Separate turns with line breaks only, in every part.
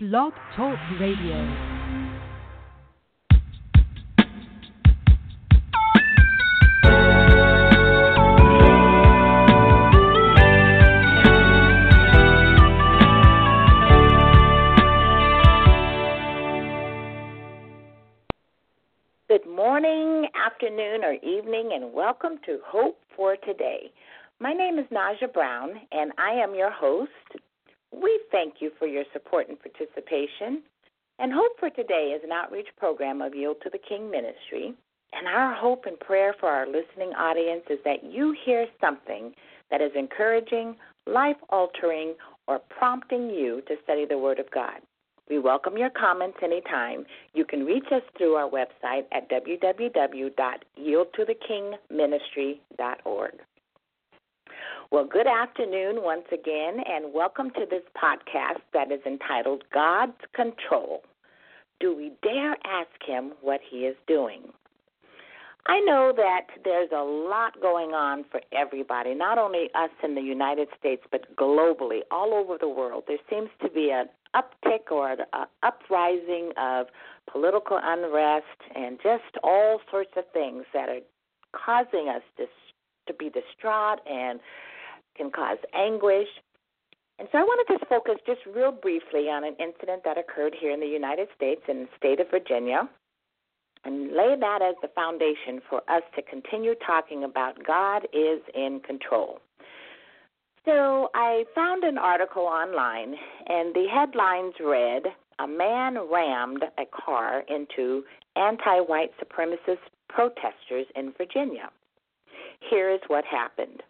Blog Talk Radio.
Good morning, afternoon, or evening, and welcome to Hope for Today. My name is Naja Brown, and I am your host. We thank you for your support and participation. And Hope for Today is an outreach program of Yield to the King Ministry. And our hope and prayer for our listening audience is that you hear something that is encouraging, life altering, or prompting you to study the Word of God. We welcome your comments anytime. You can reach us through our website at www.yieldtothekingministry.org. Well, good afternoon once again, and welcome to this podcast that is entitled God's Control. Do we dare ask Him what He is doing? I know that there's a lot going on for everybody, not only us in the United States, but globally, all over the world. There seems to be an uptick or an uh, uprising of political unrest and just all sorts of things that are causing us to, to be distraught and can cause anguish. And so I want to focus just real briefly on an incident that occurred here in the United States in the state of Virginia and lay that as the foundation for us to continue talking about God is in control. So I found an article online, and the headlines read A man rammed a car into anti white supremacist protesters in Virginia. Here is what happened.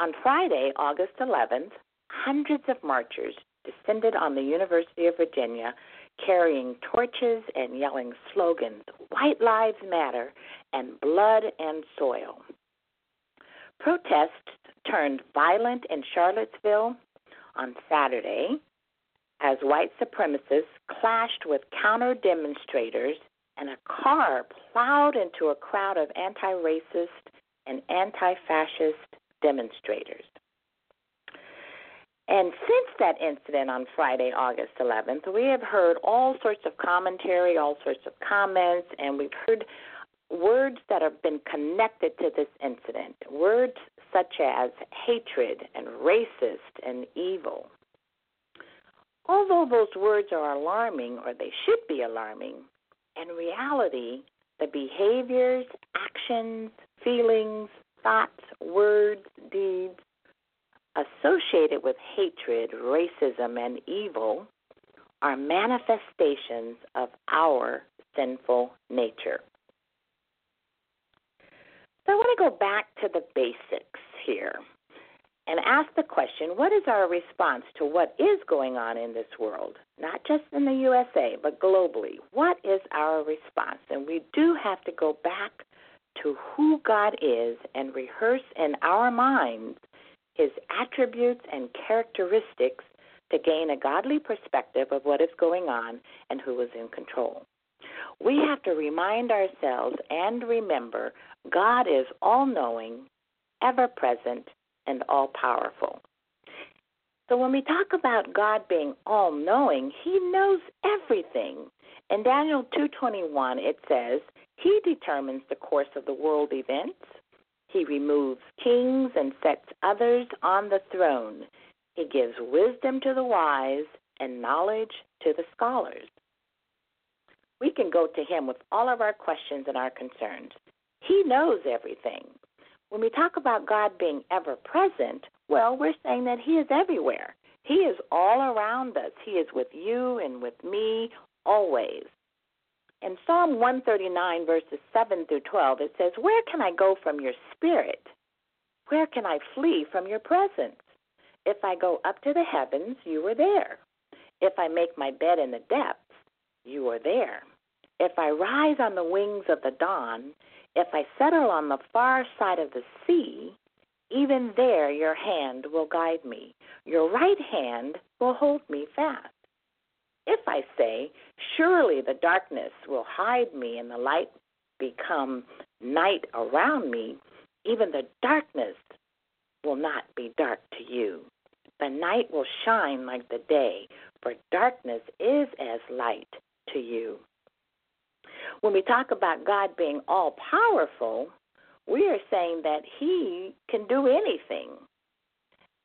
On Friday, August 11th, hundreds of marchers descended on the University of Virginia carrying torches and yelling slogans White Lives Matter and Blood and Soil. Protests turned violent in Charlottesville on Saturday as white supremacists clashed with counter demonstrators and a car plowed into a crowd of anti racist and anti fascist demonstrators. And since that incident on Friday, August 11th, we have heard all sorts of commentary, all sorts of comments, and we've heard words that have been connected to this incident. Words such as hatred and racist and evil. Although those words are alarming, or they should be alarming, in reality, the behaviors, actions, feelings, thoughts, words, deeds associated with hatred, racism, and evil are manifestations of our sinful nature. So I want to go back to the basics here and ask the question what is our response to what is going on in this world? Not just in the USA, but globally. What is our response? And we do have to go back to who God is and rehearse in our minds his attributes and characteristics to gain a godly perspective of what is going on and who is in control. We have to remind ourselves and remember God is all knowing, ever present, and all powerful. So when we talk about God being all knowing, he knows everything. In Daniel 2:21 it says, he determines the course of the world events. He removes kings and sets others on the throne. He gives wisdom to the wise and knowledge to the scholars. We can go to him with all of our questions and our concerns. He knows everything. When we talk about God being ever present, well, we're saying that He is everywhere. He is all around us. He is with you and with me always. In Psalm 139, verses 7 through 12, it says, Where can I go from your spirit? Where can I flee from your presence? If I go up to the heavens, you are there. If I make my bed in the depths, you are there. If I rise on the wings of the dawn, if I settle on the far side of the sea, even there your hand will guide me. Your right hand will hold me fast. If I say, Surely the darkness will hide me and the light become night around me, even the darkness will not be dark to you. The night will shine like the day, for darkness is as light to you. When we talk about God being all powerful, we are saying that He can do anything.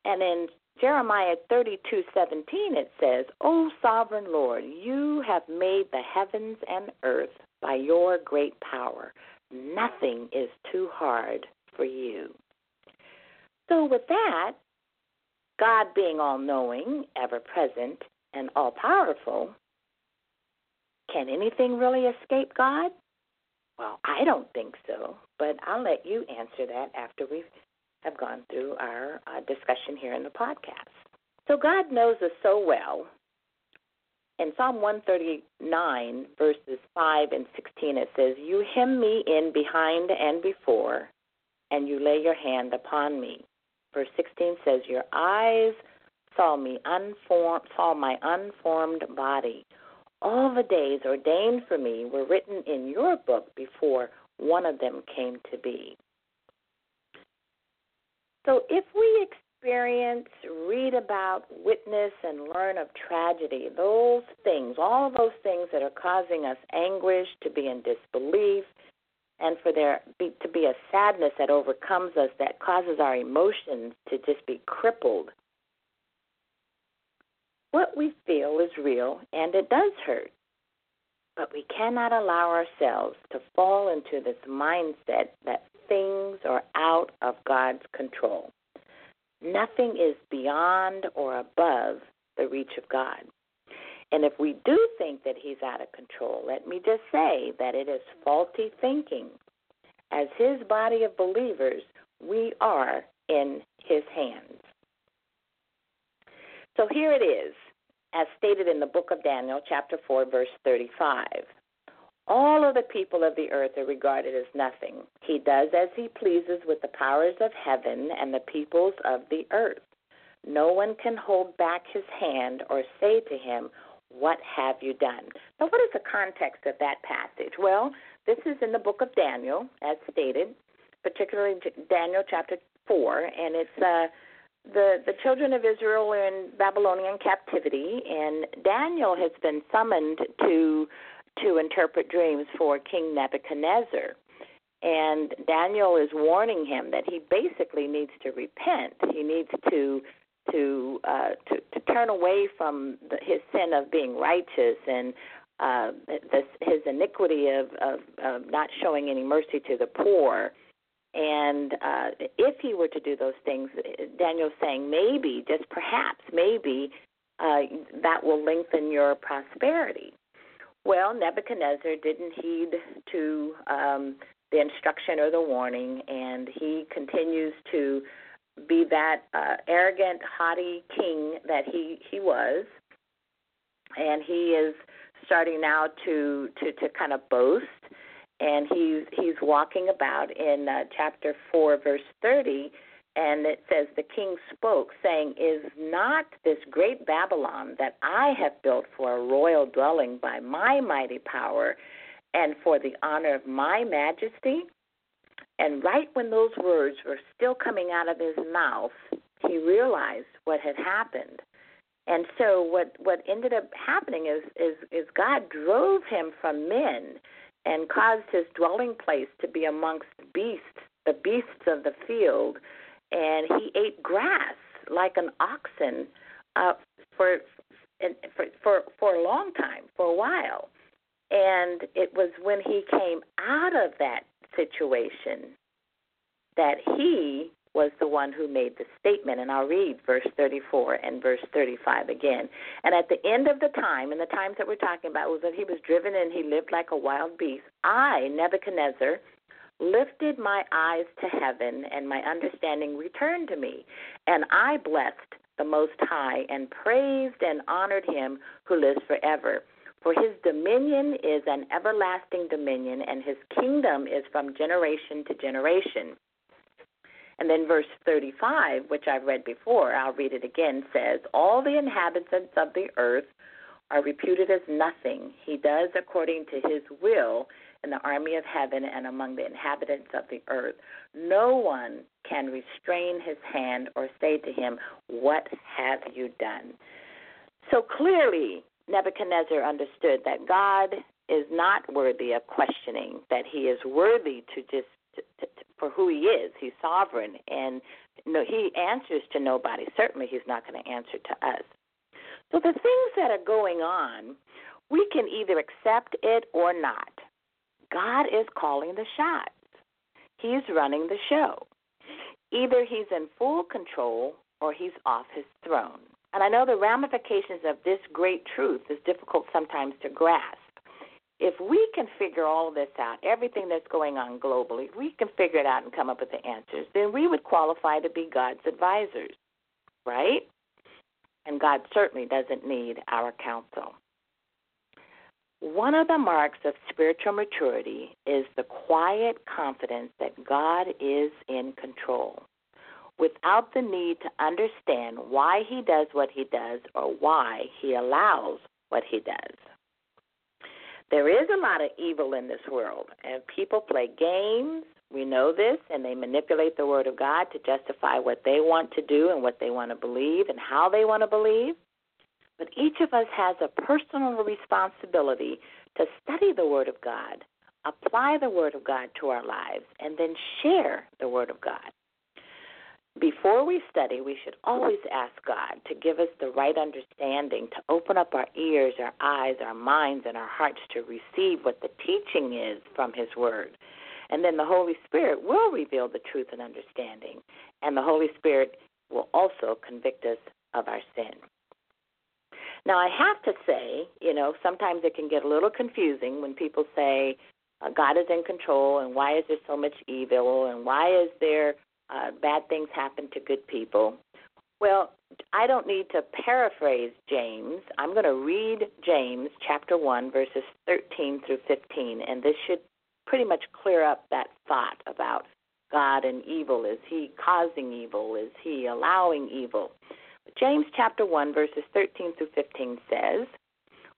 And in Jeremiah 32:17 it says, "O sovereign Lord, you have made the heavens and earth by your great power. Nothing is too hard for you." So with that, God being all-knowing, ever-present, and all-powerful, can anything really escape God? Well, I don't think so, but I'll let you answer that after we have gone through our uh, discussion here in the podcast. So God knows us so well. In Psalm 139, verses 5 and 16, it says, You hem me in behind and before, and you lay your hand upon me. Verse 16 says, Your eyes saw me unformed, saw my unformed body. All the days ordained for me were written in your book before one of them came to be. So if we experience, read about, witness, and learn of tragedy, those things, all those things that are causing us anguish, to be in disbelief, and for there be, to be a sadness that overcomes us, that causes our emotions to just be crippled. What we feel is real, and it does hurt. But we cannot allow ourselves to fall into this mindset that things are out of God's control. Nothing is beyond or above the reach of God. And if we do think that He's out of control, let me just say that it is faulty thinking. As His body of believers, we are in His hands. So here it is, as stated in the book of Daniel, chapter 4, verse 35. All of the people of the earth are regarded as nothing. He does as he pleases with the powers of heaven and the peoples of the earth. No one can hold back his hand or say to him, What have you done? Now, what is the context of that passage? Well, this is in the book of Daniel, as stated, particularly Daniel chapter 4, and it's uh, the the children of Israel are in Babylonian captivity, and Daniel has been summoned to to interpret dreams for King Nebuchadnezzar. And Daniel is warning him that he basically needs to repent. He needs to to uh, to, to turn away from the, his sin of being righteous and uh, this, his iniquity of, of, of not showing any mercy to the poor. And uh, if he were to do those things, Daniel's saying maybe, just perhaps, maybe uh, that will lengthen your prosperity. Well, Nebuchadnezzar didn't heed to um, the instruction or the warning, and he continues to be that uh, arrogant, haughty king that he he was, and he is starting now to to to kind of boast, and he's he's walking about in uh, chapter four, verse thirty and it says, The king spoke, saying, Is not this great Babylon that I have built for a royal dwelling by my mighty power and for the honor of my majesty? And right when those words were still coming out of his mouth, he realized what had happened. And so what what ended up happening is is is God drove him from men and caused his dwelling place to be amongst beasts, the beasts of the field, and he ate grass like an oxen uh, for, for for for a long time, for a while. And it was when he came out of that situation that he was the one who made the statement. And I'll read verse 34 and verse 35 again. And at the end of the time, and the times that we're talking about, was that he was driven and he lived like a wild beast. I, Nebuchadnezzar, lifted my eyes to heaven, and my understanding returned to me. And I blessed the Most High and praised and honored him who lives forever. For his dominion is an everlasting dominion, and his kingdom is from generation to generation. And then verse 35, which I've read before, I'll read it again, says, All the inhabitants of the earth are reputed as nothing. He does according to his will in the army of heaven and among the inhabitants of the earth. No one can restrain his hand or say to him, What have you done? So clearly, Nebuchadnezzar understood that God is not worthy of questioning, that he is worthy to just to, to, for who he is. He's sovereign, and no, he answers to nobody. Certainly, he's not going to answer to us. So the things that are going on, we can either accept it or not. God is calling the shots. He's running the show. Either he's in full control or he's off his throne. And I know the ramifications of this great truth is difficult sometimes to grasp. If we can figure all this out, everything that's going on globally, we can figure it out and come up with the answers, then we would qualify to be God's advisors, right? And God certainly doesn't need our counsel. One of the marks of spiritual maturity is the quiet confidence that God is in control without the need to understand why he does what he does or why he allows what he does. There is a lot of evil in this world, and people play games. We know this, and they manipulate the Word of God to justify what they want to do and what they want to believe and how they want to believe. But each of us has a personal responsibility to study the Word of God, apply the Word of God to our lives, and then share the Word of God. Before we study, we should always ask God to give us the right understanding, to open up our ears, our eyes, our minds, and our hearts to receive what the teaching is from His Word. And then the Holy Spirit will reveal the truth and understanding. And the Holy Spirit will also convict us of our sin. Now, I have to say, you know, sometimes it can get a little confusing when people say uh, God is in control and why is there so much evil and why is there uh, bad things happen to good people. Well, I don't need to paraphrase James. I'm going to read James chapter 1, verses 13 through 15, and this should pretty much clear up that thought about God and evil. Is he causing evil? Is he allowing evil? James chapter 1, verses 13 through 15 says,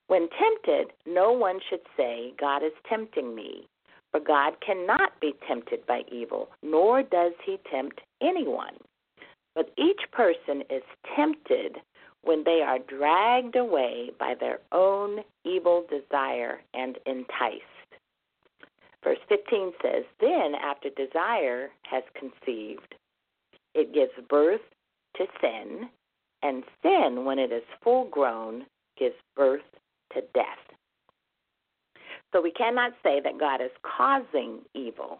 When tempted, no one should say, God is tempting me. For God cannot be tempted by evil, nor does he tempt anyone. But each person is tempted when they are dragged away by their own evil desire and enticed. Verse 15 says, Then, after desire has conceived, it gives birth to sin, and sin, when it is full grown, gives birth to death. So we cannot say that God is causing evil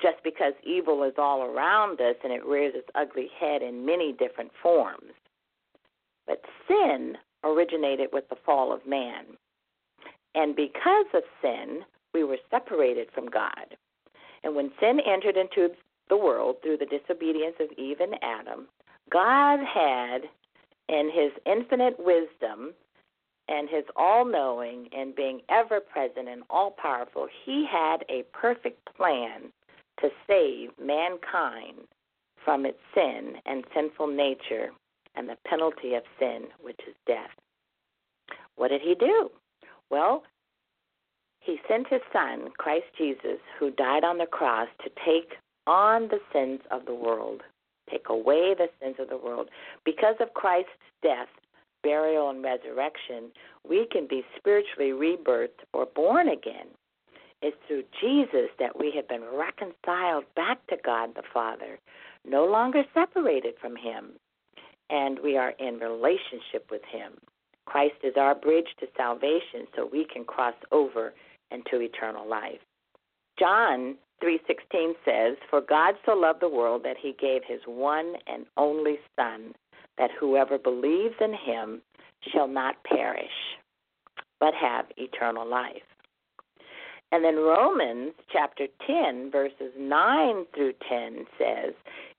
just because evil is all around us and it rears its ugly head in many different forms. But sin originated with the fall of man. And because of sin, we were separated from God. And when sin entered into the world through the disobedience of Eve and Adam, God had, in his infinite wisdom, and his all knowing and being ever present and all powerful, he had a perfect plan to save mankind from its sin and sinful nature and the penalty of sin, which is death. What did he do? Well, he sent his son, Christ Jesus, who died on the cross to take on the sins of the world, take away the sins of the world. Because of Christ's death, burial, and resurrection, we can be spiritually rebirthed or born again. It's through Jesus that we have been reconciled back to God the Father, no longer separated from Him, and we are in relationship with Him. Christ is our bridge to salvation so we can cross over into eternal life. John 3:16 says, "For God so loved the world that he gave his one and only son, that whoever believes in him shall not perish, but have eternal life. And then Romans chapter 10, verses 9 through 10 says,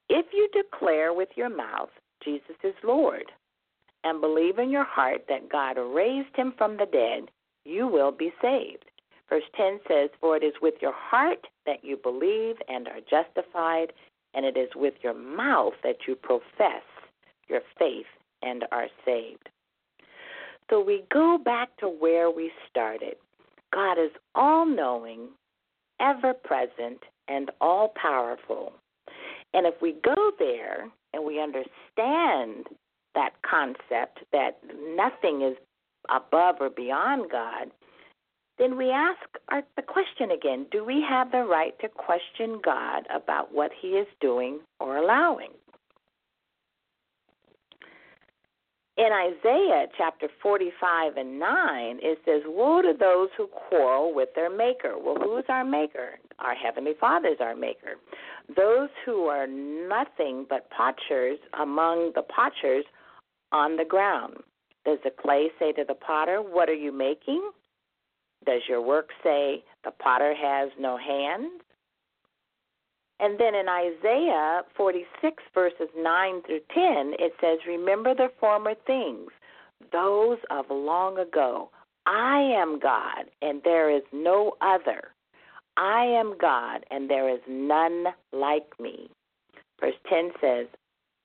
If you declare with your mouth Jesus is Lord, and believe in your heart that God raised him from the dead, you will be saved. Verse 10 says, For it is with your heart that you believe and are justified, and it is with your mouth that you profess your faith and are saved. So we go back to where we started. God is all knowing, ever present, and all powerful. And if we go there and we understand that concept that nothing is above or beyond God, then we ask our, the question again do we have the right to question God about what he is doing or allowing? In Isaiah chapter 45 and 9, it says, Woe to those who quarrel with their Maker. Well, who is our Maker? Our Heavenly Father is our Maker. Those who are nothing but potsherds among the potsherds on the ground. Does the clay say to the potter, What are you making? Does your work say the potter has no hands? And then in Isaiah 46, verses 9 through 10, it says, Remember the former things, those of long ago. I am God, and there is no other. I am God, and there is none like me. Verse 10 says,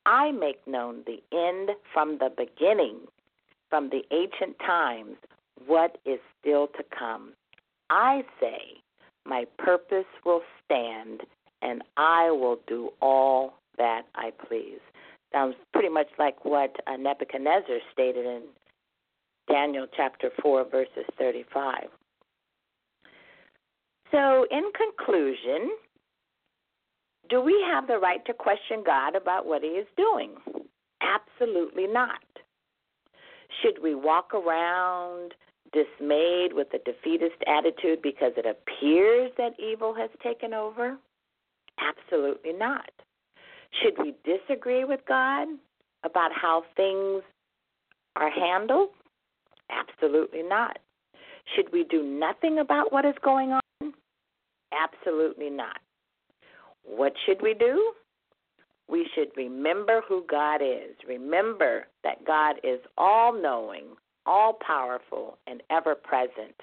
I make known the end from the beginning, from the ancient times, what is still to come. I say, My purpose will stand and I will do all that I please. Sounds pretty much like what uh, Nebuchadnezzar stated in Daniel chapter 4, verses 35. So, in conclusion, do we have the right to question God about what He is doing? Absolutely not. Should we walk around dismayed with a defeatist attitude because it appears that evil has taken over? Absolutely not. Should we disagree with God about how things are handled? Absolutely not. Should we do nothing about what is going on? Absolutely not. What should we do? We should remember who God is. Remember that God is all knowing, all powerful, and ever present.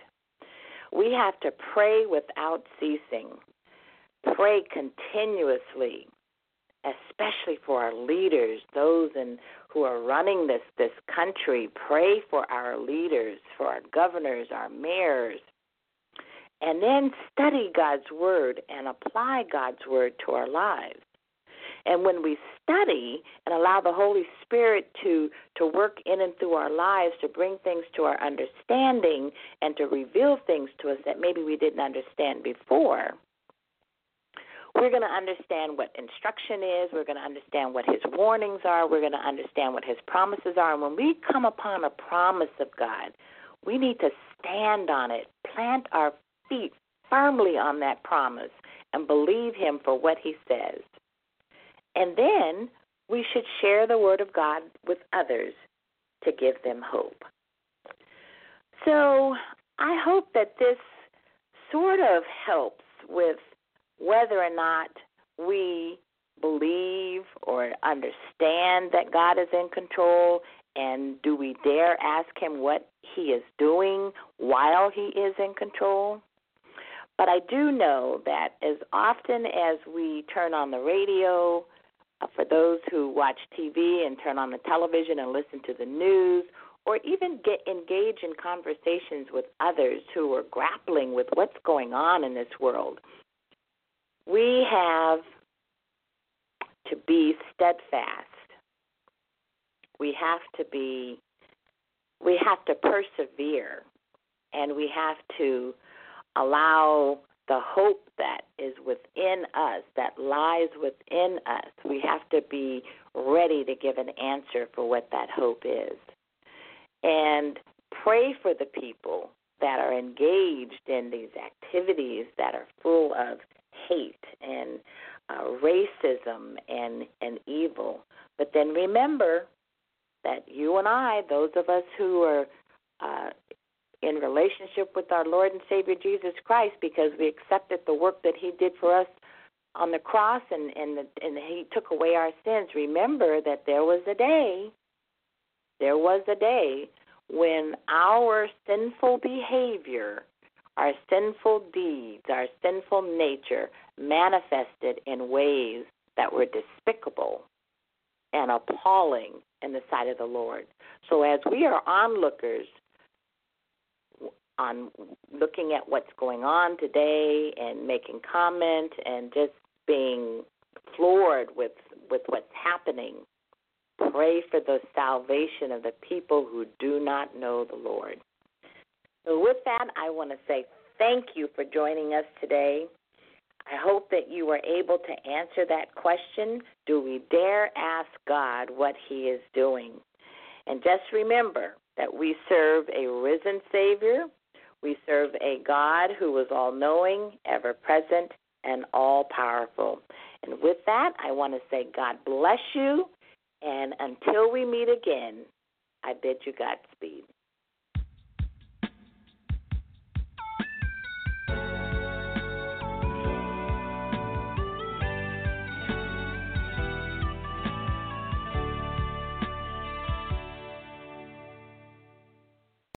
We have to pray without ceasing. Pray continuously, especially for our leaders, those in, who are running this, this country. Pray for our leaders, for our governors, our mayors. And then study God's Word and apply God's Word to our lives. And when we study and allow the Holy Spirit to, to work in and through our lives to bring things to our understanding and to reveal things to us that maybe we didn't understand before, we're going to understand what instruction is. We're going to understand what his warnings are. We're going to understand what his promises are. And when we come upon a promise of God, we need to stand on it, plant our feet firmly on that promise, and believe him for what he says. And then we should share the word of God with others to give them hope. So I hope that this sort of helps with whether or not we believe or understand that God is in control and do we dare ask him what he is doing while he is in control? But I do know that as often as we turn on the radio, Uh, for those who watch TV and turn on the television and listen to the news, or even get engage in conversations with others who are grappling with what's going on in this world, we have to be steadfast. We have to be we have to persevere and we have to allow the hope that is within us, that lies within us. We have to be ready to give an answer for what that hope is. And pray for the people that are engaged in these activities that are full of hate and uh, racism and and evil. But then remember that you and I, those of us who are uh, in relationship with our Lord and Savior Jesus Christ, because we accepted the work that He did for us on the cross and and, the, and He took away our sins. Remember that there was a day, there was a day when our sinful behavior our sinful deeds, our sinful nature manifested in ways that were despicable and appalling in the sight of the Lord. So as we are onlookers on looking at what's going on today and making comment and just being floored with with what's happening, pray for the salvation of the people who do not know the Lord. So, with that, I want to say thank you for joining us today. I hope that you were able to answer that question Do we dare ask God what He is doing? And just remember that we serve a risen Savior. We serve a God who is all knowing, ever present, and all powerful. And with that, I want to say, God bless you. And until we meet again, I bid you Godspeed.